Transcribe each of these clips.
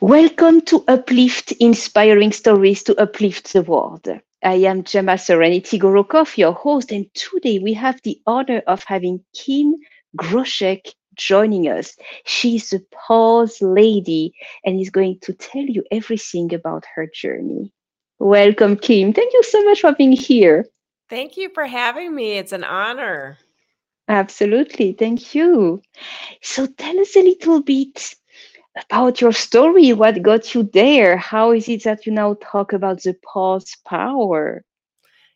Welcome to Uplift Inspiring Stories to Uplift the World. I am Gemma Serenity Gorokoff, your host, and today we have the honor of having Kim Groshek joining us. She's a pause lady and is going to tell you everything about her journey. Welcome, Kim. Thank you so much for being here. Thank you for having me. It's an honor. Absolutely. Thank you. So tell us a little bit about your story. What got you there? How is it that you now talk about the pause power?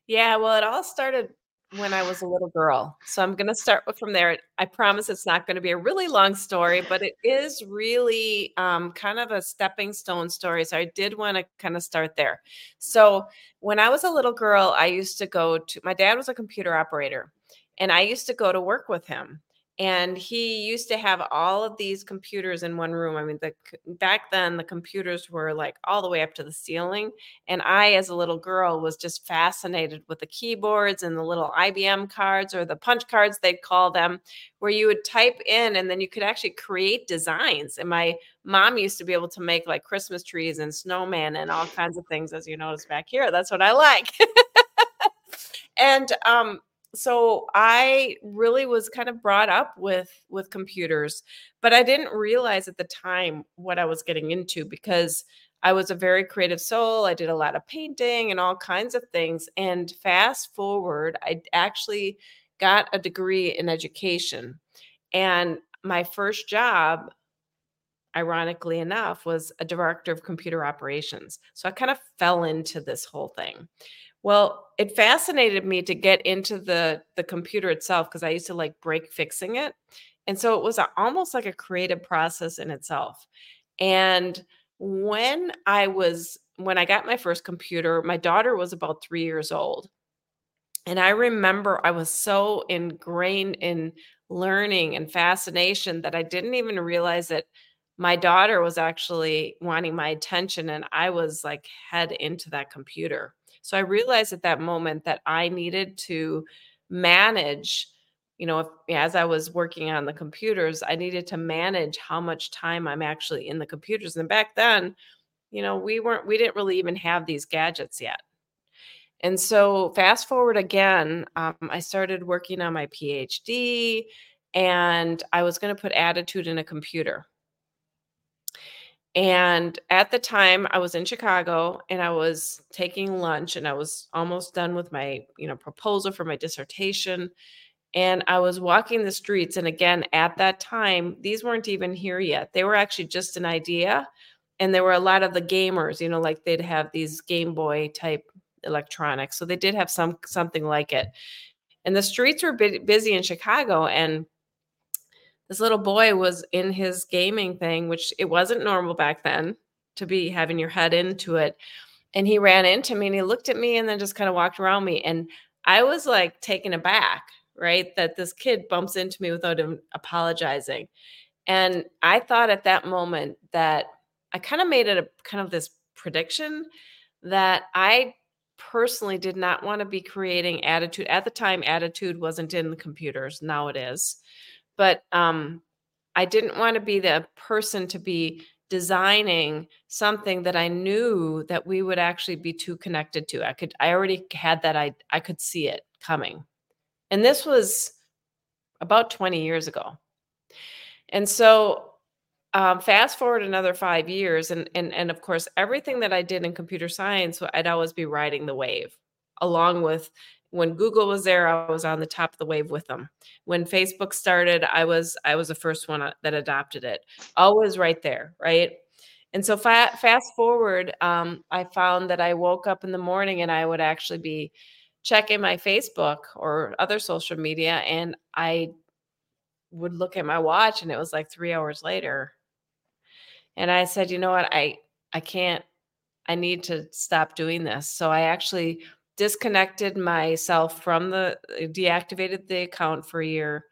Yeah, well, it all started when I was a little girl. So I'm going to start from there. I promise it's not going to be a really long story, but it is really um, kind of a stepping stone story. So I did want to kind of start there. So when I was a little girl, I used to go to my dad was a computer operator, and I used to go to work with him and he used to have all of these computers in one room i mean the back then the computers were like all the way up to the ceiling and i as a little girl was just fascinated with the keyboards and the little ibm cards or the punch cards they'd call them where you would type in and then you could actually create designs and my mom used to be able to make like christmas trees and snowmen and all kinds of things as you notice back here that's what i like. And um so i really was kind of brought up with with computers but i didn't realize at the time what i was getting into because i was a very creative soul i did a lot of painting and all kinds of things and fast forward i actually got a degree in education and my first job ironically enough was a director of computer operations so i kind of fell into this whole thing well, it fascinated me to get into the the computer itself because I used to like break fixing it. And so it was a, almost like a creative process in itself. And when I was when I got my first computer, my daughter was about 3 years old. And I remember I was so ingrained in learning and fascination that I didn't even realize that my daughter was actually wanting my attention and I was like head into that computer. So I realized at that moment that I needed to manage, you know, if, as I was working on the computers, I needed to manage how much time I'm actually in the computers. And back then, you know, we weren't, we didn't really even have these gadgets yet. And so, fast forward again, um, I started working on my PhD and I was going to put attitude in a computer. And at the time I was in Chicago and I was taking lunch and I was almost done with my, you know, proposal for my dissertation and I was walking the streets and again at that time these weren't even here yet. They were actually just an idea and there were a lot of the gamers, you know, like they'd have these Game Boy type electronics. So they did have some something like it. And the streets were busy in Chicago and this little boy was in his gaming thing, which it wasn't normal back then to be having your head into it. And he ran into me and he looked at me and then just kind of walked around me. And I was like taken aback, right? That this kid bumps into me without him apologizing. And I thought at that moment that I kind of made it a kind of this prediction that I personally did not want to be creating attitude. At the time, attitude wasn't in the computers. Now it is but um, I didn't want to be the person to be designing something that I knew that we would actually be too connected to. I could I already had that I I could see it coming. And this was about 20 years ago. And so um, fast forward another five years, and and and of course, everything that I did in computer science, I'd always be riding the wave, along with when Google was there, I was on the top of the wave with them. When Facebook started, I was I was the first one uh, that adopted it. Always right there, right? And so fa- fast forward, um, I found that I woke up in the morning and I would actually be checking my Facebook or other social media, and I would look at my watch, and it was like three hours later. And I said, you know what, I I can't. I need to stop doing this. So I actually disconnected myself from the deactivated the account for a year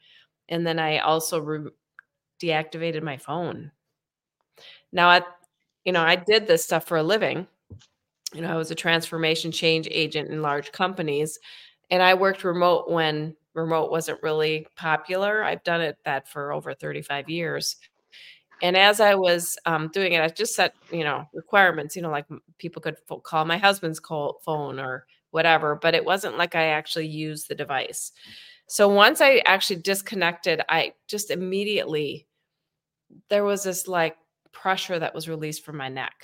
and then i also re- deactivated my phone. Now i you know i did this stuff for a living. You know i was a transformation change agent in large companies and i worked remote when remote wasn't really popular. I've done it that for over 35 years. And as I was um, doing it, I just set, you know, requirements, you know, like people could call my husband's call, phone or whatever, but it wasn't like I actually used the device. So once I actually disconnected, I just immediately, there was this like pressure that was released from my neck.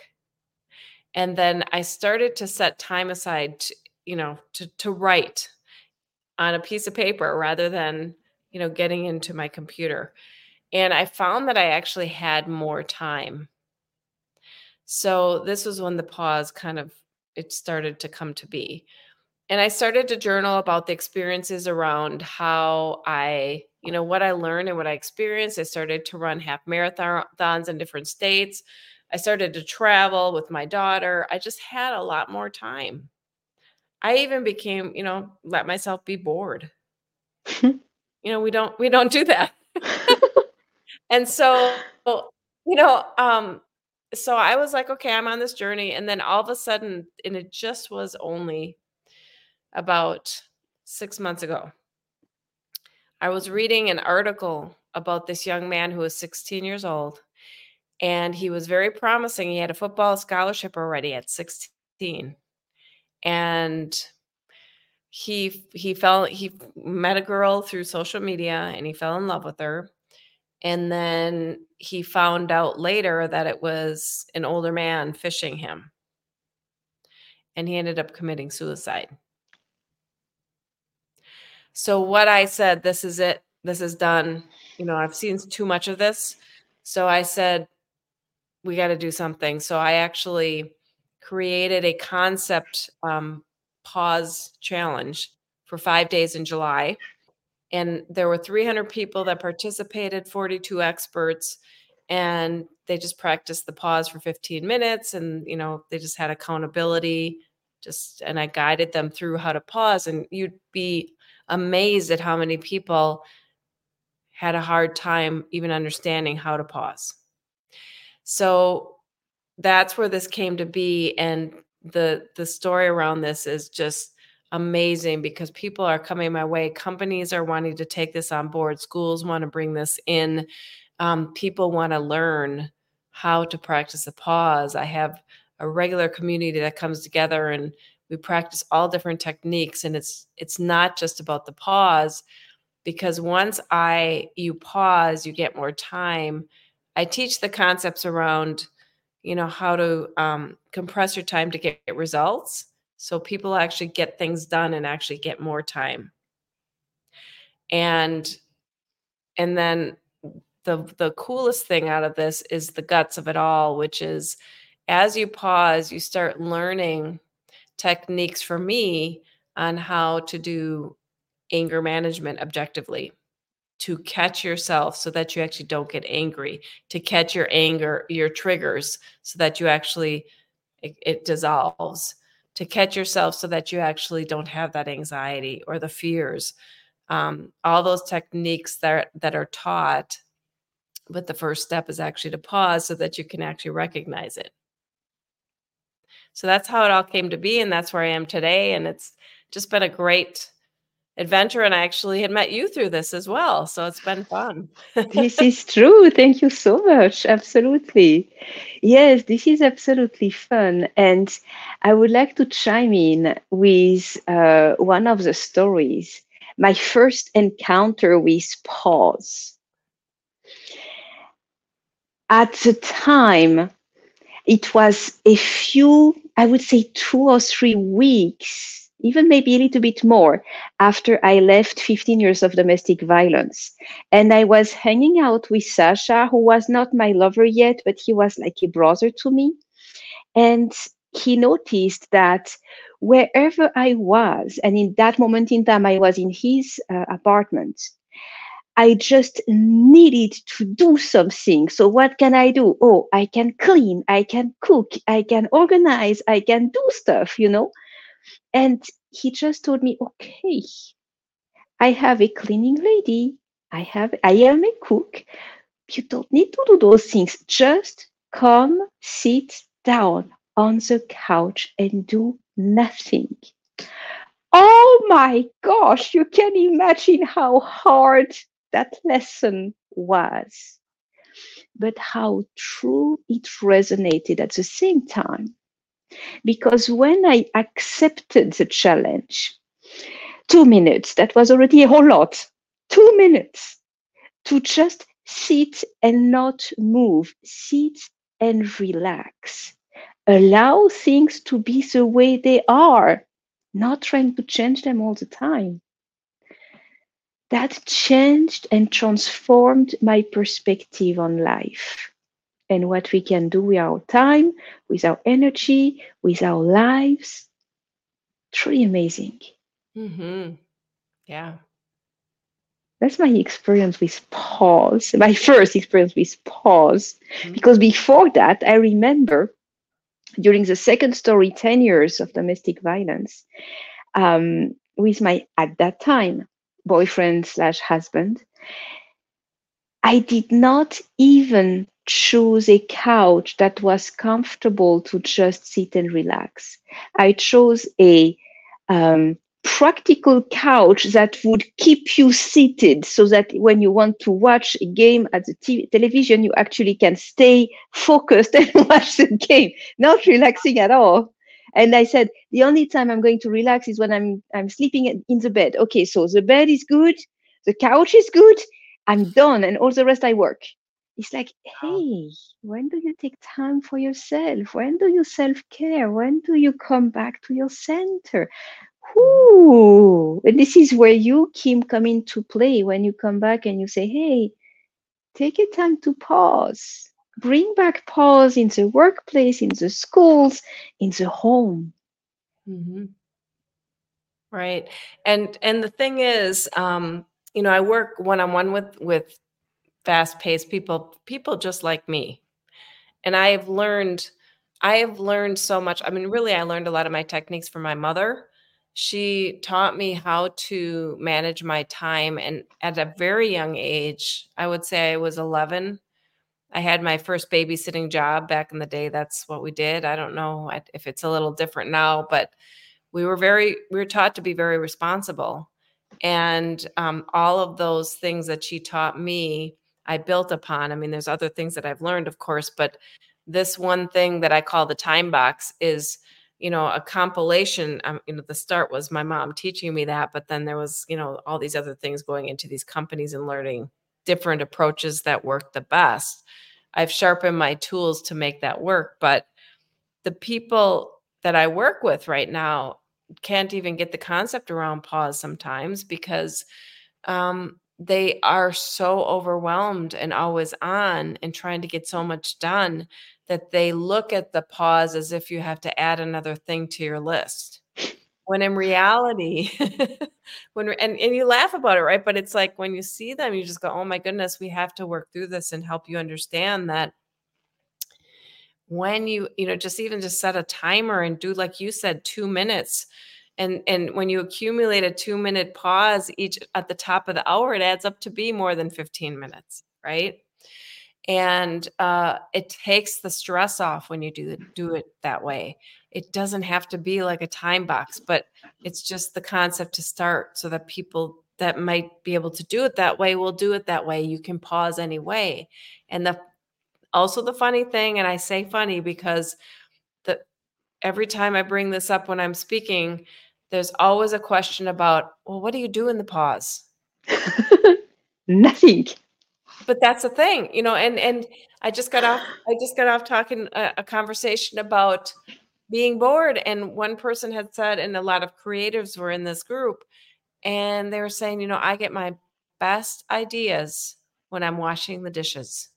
And then I started to set time aside, to, you know, to, to write on a piece of paper rather than, you know, getting into my computer. And I found that I actually had more time. So this was when the pause kind of it started to come to be. And I started to journal about the experiences around how I, you know, what I learned and what I experienced. I started to run half marathons in different states. I started to travel with my daughter. I just had a lot more time. I even became, you know, let myself be bored. you know, we don't we don't do that. and so, you know, um so I was like, okay, I'm on this journey and then all of a sudden and it just was only about 6 months ago. I was reading an article about this young man who was 16 years old and he was very promising. He had a football scholarship already at 16 and he he fell he met a girl through social media and he fell in love with her and then he found out later that it was an older man fishing him. And he ended up committing suicide. So what i said this is it. This is done. You know i've seen too much of this. So i said we got to do something. So i actually created a concept um, pause challenge for five days in July. And there were 300 people that participated, 42 experts, and they just practiced the pause for 15 minutes. And, you know, they just had accountability. Just, and I guided them through how to pause. And you'd be amazed at how many people had a hard time even understanding how to pause. So that's where this came to be and the the story around this is just amazing because people are coming my way. Companies are wanting to take this on board. Schools want to bring this in. Um, people want to learn how to practice a pause. I have a regular community that comes together and we practice all different techniques and it's it's not just about the pause because once i you pause you get more time. I teach the concepts around you know how to um, compress your time to get results so people actually get things done and actually get more time. And and then the the coolest thing out of this is the guts of it all which is as you pause you start learning techniques for me on how to do anger management objectively to catch yourself so that you actually don't get angry, to catch your anger, your triggers so that you actually it, it dissolves, to catch yourself so that you actually don't have that anxiety or the fears. Um, all those techniques that that are taught, but the first step is actually to pause so that you can actually recognize it. So that's how it all came to be, and that's where I am today. And it's just been a great adventure and I actually had met you through this as well. So it's been fun. this is true. Thank you so much. Absolutely. Yes, this is absolutely fun. And I would like to chime in with uh, one of the stories my first encounter with pause. At the time, it was a few, I would say two or three weeks even maybe a little bit more after I left 15 years of domestic violence. And I was hanging out with Sasha, who was not my lover yet, but he was like a brother to me. And he noticed that wherever I was, and in that moment in time, I was in his uh, apartment. I just needed to do something. So, what can I do? Oh, I can clean, I can cook, I can organize, I can do stuff, you know. And he just told me, okay, I have a cleaning lady. I have, I am a cook. You don't need to do those things. Just come sit down on the couch and do nothing. Oh my gosh, you can imagine how hard that lesson was. but how true it resonated at the same time. Because when I accepted the challenge, two minutes, that was already a whole lot, two minutes to just sit and not move, sit and relax. Allow things to be the way they are, not trying to change them all the time. That changed and transformed my perspective on life and what we can do with our time, with our energy, with our lives. Truly amazing. Mm-hmm. Yeah. That's my experience with pause, my first experience with pause. Mhm. Because before that, I remember during the second story, 10 years of domestic violence, um, with my, at that time, boyfriend slash husband, I did not even choose a couch that was comfortable to just sit and relax. I chose a um, practical couch that would keep you seated so that when you want to watch a game at the television, you actually can stay focused and watch the game, not relaxing at all. And I said, the only time I'm going to relax is when I'm I'm sleeping in- in the bed. Okay, so the bed is good, the couch is good, I'm done, and all the rest I work. It's like, hey, when do you take time for yourself? When do you self care? When do you come back to your center? Ooh, and this is where you, Kim, come into play when you come back and you say, hey, take a time to pause. Bring back pause in the workplace, in the schools, in the home. hmm Right. And and the thing is, um, you know, I work one on one with with fast paced people, people just like me. And I have learned, I have learned so much. I mean, really, I learned a lot of my techniques from my mother. She taught me how to manage my time. And at a very young age, I would say I was 11. I had my first babysitting job back in the day. That's what we did. I don't know if it's a little different now, but we were very, we were taught to be very responsible. And um, all of those things that she taught me, I built upon. I mean, there's other things that I've learned, of course, but this one thing that I call the time box is, you know, a compilation. Um, you know, the start was my mom teaching me that, but then there was, you know, all these other things going into these companies and learning different approaches that work the best. I've sharpened my tools to make that work, but the people that I work with right now can't even get the concept around pause sometimes because um, they are so overwhelmed and always on and trying to get so much done that they look at the pause as if you have to add another thing to your list. When in reality when and, and you laugh about it right? But it's like when you see them you just go oh my goodness we have to work through this and help you understand that. When you you know just even just set a timer and do like you said 2 minutes and and when you accumulate a 2 minute pause each at the top of the hour it adds up to be more than 15 minutes right? And uh, it takes the stress off when you do do it that way. It doesn't have to be like a time box but it's just the concept to start so that people that might be able to do it that way will do it that way. You can pause anyway. And the also the funny thing and i say funny because the every time i bring this up when i'm speaking there's always a question about well what do you do in the pause Nothing. but that's the thing you know and and i just got off i just got off talking a, a conversation about being bored and one person had said and a lot of creatives were in this group and they were saying you know i get my best ideas when i'm washing the dishes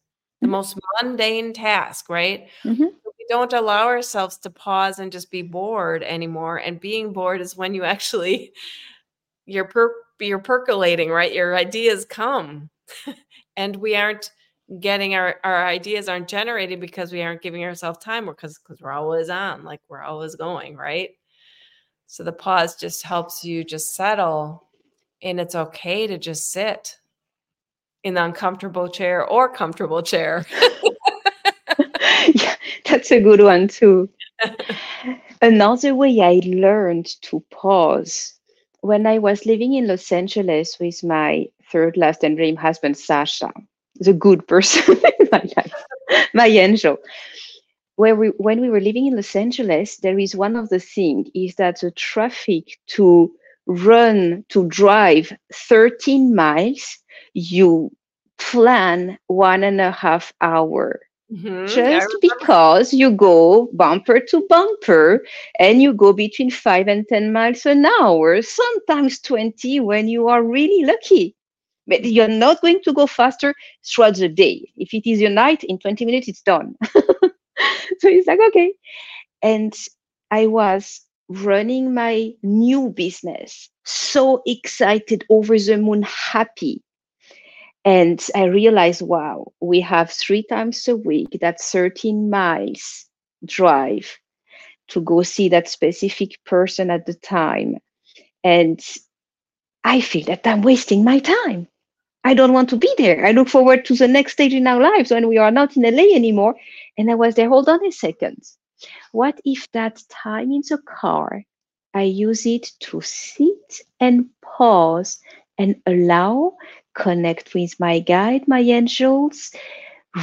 the Mhm. most mundane task right Mhm. Don't allow ourselves to pause and just be bored anymore and being bored is when you actually you're per- you're percolating right? Your ideas come and we aren't getting our our ideas aren't generated because we aren't giving ourselves time or because because we're always on like we're always going right? So the pause just helps you just settle and it's okay to just sit in the uncomfortable chair or comfortable chair that's a good one too. Another way I learned to pause when I was living in Los Angeles with my third last and dream husband, Sasha, the good person in my life, my angel. Where we, when we were living in Los Angeles, there is one of the things is that the traffic to run to drive 13 miles, you plan one and a half hour Mm-hmm. Just because you go bumper to bumper and you go between five and 10 miles an hour, sometimes 20 when you are really lucky. But you're not going to go faster throughout the day. If it is your night, in 20 minutes, it's done. so it's like, okay. And I was running my new business, so excited, over the moon, happy and I realized, wow, we have three times a week, that's 13 miles drive to go see that specific person at the time. And I feel that I'm wasting my time. I don't want to be there. I look forward to the next stage in our lives when we are not in LA anymore. And I was there, hold on a second. What if that time in the car, I use it to sit and pause and allow connect with my guide, my angels,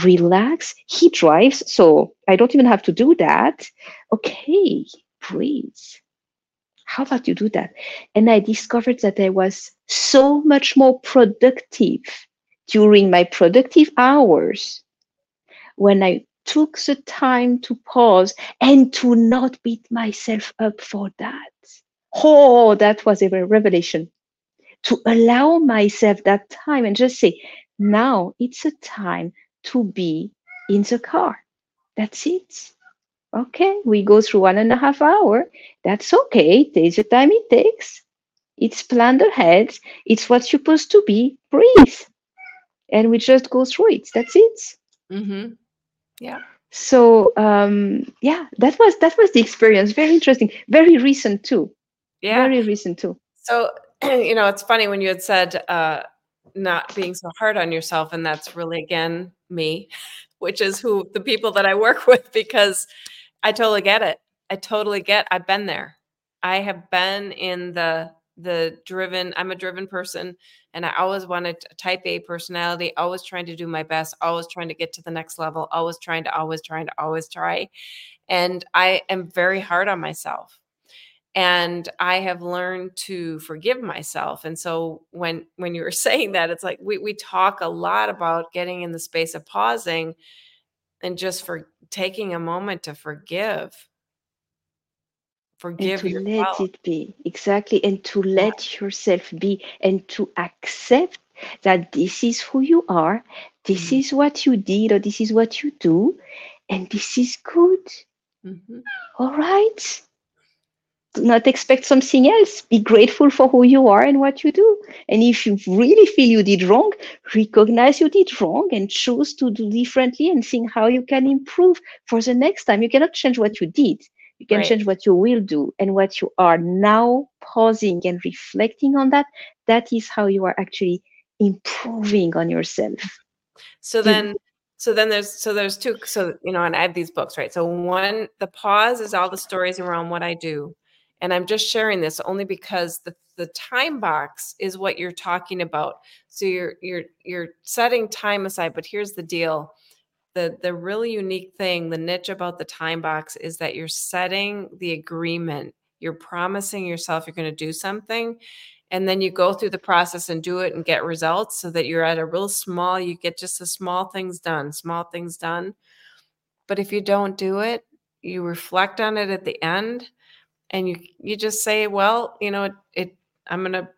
relax. He drives, so I don't even have to do that. Okay, breathe. How about you do that? And I discovered that I was so much more productive during my productive hours when I took the time to pause and to not beat myself up for that. Oh, that was a revelation to allow myself that time and just say, now it's a time to be in the car. That's it. Okay, we go through one and a half hour. That's okay. Take the time it takes. It's planned ahead. It's what's supposed to be. Breathe. And we just go through it. That's it. Mm-hmm. Yeah. So um, yeah, that was that was the experience. Very interesting. Very recent too. Yeah. Very recent too. So you know, it's funny when you had said uh, not being so hard on yourself, and that's really again me, which is who the people that I work with because I totally get it. I totally get. I've been there. I have been in the the driven. I'm a driven person, and I always wanted a type A personality. Always trying to do my best. Always trying to get to the next level. Always trying to. Always trying to. Always try. And I am very hard on myself and i have learned to forgive myself and so when when you were saying that it's like we, we talk a lot about getting in the space of pausing and just for taking a moment to forgive forgive and to yourself. let it be exactly and to let yourself be and to accept that this is who you are this mm-hmm. is what you did or this is what you do and this is good mm-hmm. All right not expect something else. Be grateful for who you are and what you do. And if you really feel you did wrong, recognize you did wrong and choose to do differently and think how you can improve for the next time. You cannot change what you did. You can right. change what you will do and what you are now pausing and reflecting on that. That is how you are actually improving on yourself. So then so then there's so there's two so you know and i have these books right so one the pause is all the stories around what i do and I'm just sharing this only because the, the time box is what you're talking about. So you're you're you're setting time aside, but here's the deal. The the really unique thing, the niche about the time box is that you're setting the agreement. You're promising yourself you're going to do something and then you go through the process and do it and get results so that you're at a real small you get just the small things done small things done but if you don't do it you reflect on it at the end and you you just say well you know it, it i'm going to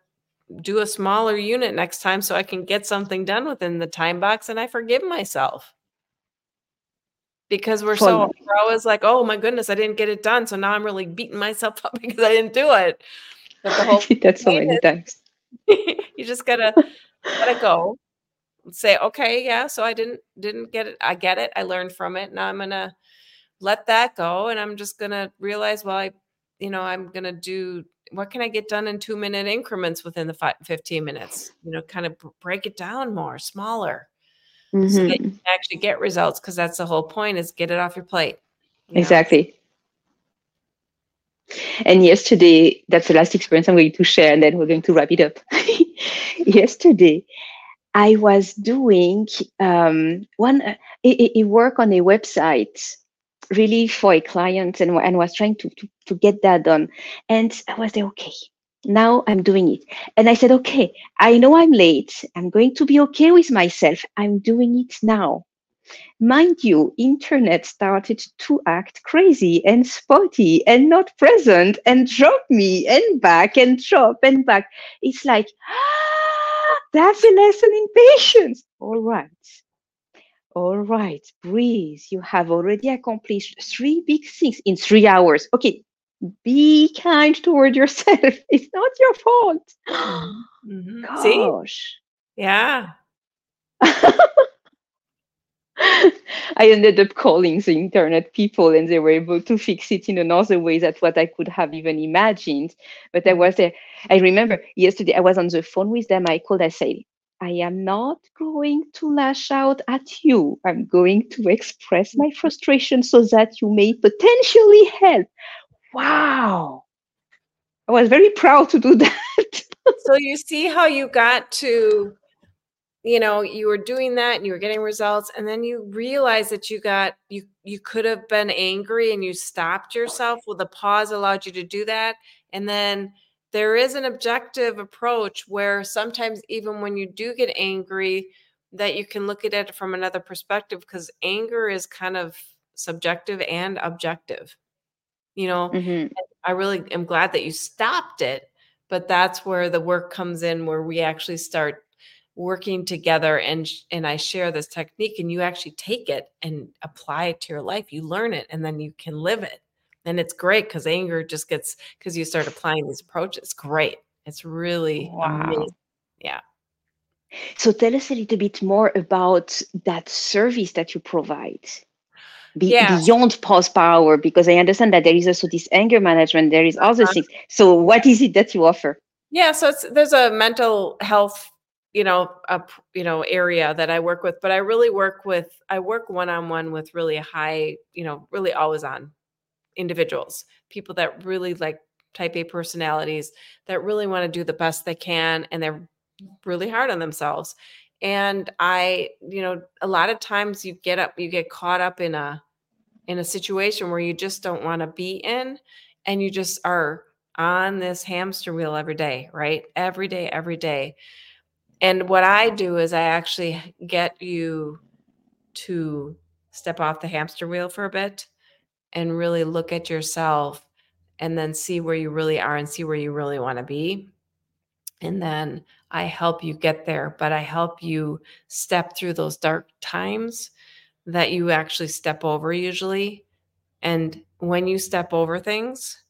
do a smaller unit next time so i can get something done within the time box and i forgive myself. Because we're so we're always like oh my goodness i didn't get it done so now i'm really beating myself up because i didn't do it. But the whole that's so many is, times you just gotta let it go. Say okay yeah so i didn't didn't get it i get it i learned from it. Now i'm gonna let that go and i'm just gonna realize well i you know, I'm going to do what can I get done in two minute increments within the five, 15 minutes? You know, kind of break it down more, smaller, mm-hmm. so that you mm-hmm. can actually get results. Because that's the whole point: is get it off your plate. You exactly. Know? And yesterday, that's the last experience I'm going to share, and then we're going to wrap it up. yesterday, I was doing um, one uh, a, a work on a website really for a client and, and was trying to, to, to get that done. And I was like, okay, now I'm doing it. And I said, okay, I know I'm late. I'm going to be okay with myself. I'm doing it now. Mind you, internet started to act crazy and spotty and not present and drop me and back and drop and back. It's like, ah, that's a lesson in patience. All right. All right, breathe. You have already accomplished three big things in three hours. Okay, be kind toward yourself. It's not your fault. Mhm. Gosh. See? Yeah. I ended up calling the internet people and they were able to fix it in another way than what I could have even imagined. But I was there. I remember yesterday I was on the phone with them. I called, I said, I am not going to lash out at you. I'm going to express my frustration so that you may potentially help. Wow. I was very proud to do that. so you see how you got to you know you were doing that and you were getting results and then you realized that you got you you could have been angry and you stopped yourself well the pause allowed you to do that and then there is an objective approach where sometimes even when you do get angry that you can look at it from another perspective because anger is kind of subjective and objective you know? Mhm. i really am glad that you stopped it but that's where the work comes in where we actually start working together and and I share this technique and you actually take it and apply it to your life. You learn it and then you can live it and it's great cuz anger just gets cuz you start applying these approaches great it's really Wow. amazing yeah So tell us a little bit more about that service that you provide. Be- Yeah. Beyond pause power, because I understand that there is also this anger management, there is other Uh-huh. things. So what is it that you offer? Yeah, so it's there's a mental health, you know, a you know area that I work with, but I really work with I work one on one with really high, you know, really always on individuals, people that really like type A personalities that really want to do the best they can and they're really hard on themselves. And I, you know, a lot of times you get up you get caught up in a in a situation where you just don't want to be in and you just are on this hamster wheel every day, right? Every day, every day. And what I do is I actually get you to step off the hamster wheel for a bit and really look at yourself and then see where you really are and see where you really want to be. And then I help you get there, but I help you step through those dark times that you actually step over usually. And when you step over things,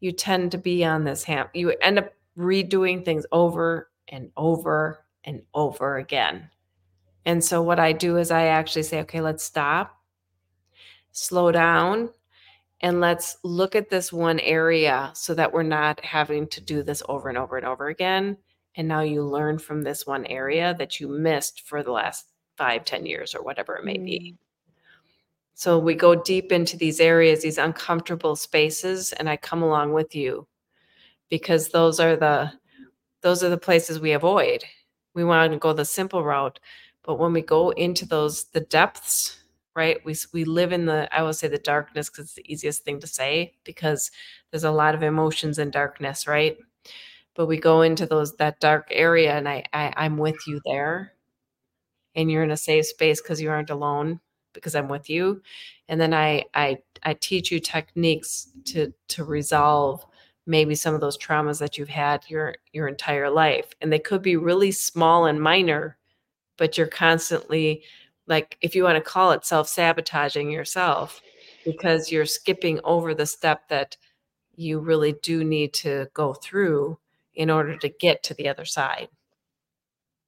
you tend to be on this ham. You end up redoing things over and over and over again. And so what I do is I actually say, okay, let's stop, slow down, and let's look at this one area so that we're not having to do this over and over and over again. And now you learn from this one area that you missed for the last five, ten years or whatever it may be. Mm. So we go deep into these areas, these uncomfortable spaces, and I come along with you because those are the those are the places we avoid. We want to go the simple route, but when we go into those the depths, right? We we live in the I will say the darkness because it's the easiest thing to say because there's a lot of emotions in darkness, right? But we go into those that dark area, and I, I I'm with you there, and you're in a safe space because you aren't alone because I'm with you. And then I I I teach you techniques to to resolve maybe some of those traumas that you've had your your entire life. And they could be really small and minor, but you're constantly like if you want to call it self-sabotaging yourself because you're skipping over the step that you really do need to go through in order to get to the other side.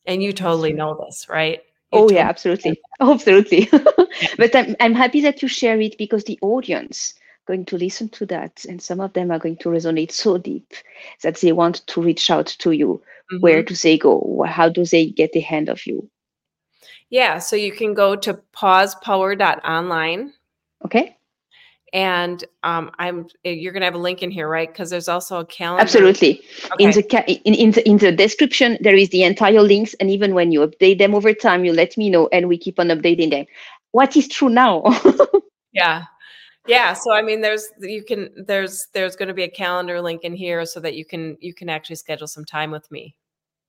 And you totally know this, right? You Oh yeah, absolutely, absolutely. but I'm I'm happy that you share it because the audience going to listen to that, and some of them are going to resonate so deep that they want to reach out to you. Where Mhm. do they go? How do they get a hand of you? Yeah, so you can go to pausepower.online Okay. And um, I'm eh, you're gonna have a link in here, right? Because there's also a calendar. Absolutely. Okay. In the ca- in, in the in the description, there is the entire links, and even when you update them over time, you let me know, and we keep on updating them. What is true now? yeah yeah so i mean there's you can there's there's going to be a calendar link in here so that you can you can actually schedule some time with me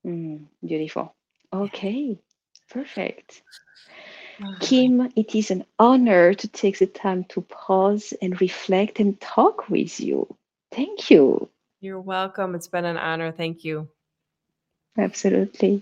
Mm, beautiful. Okay, perfect. Kim, it is an honor to take the time to pause and reflect and talk with you. Thank you. you're welcome it's been an honor thank you Absolutely.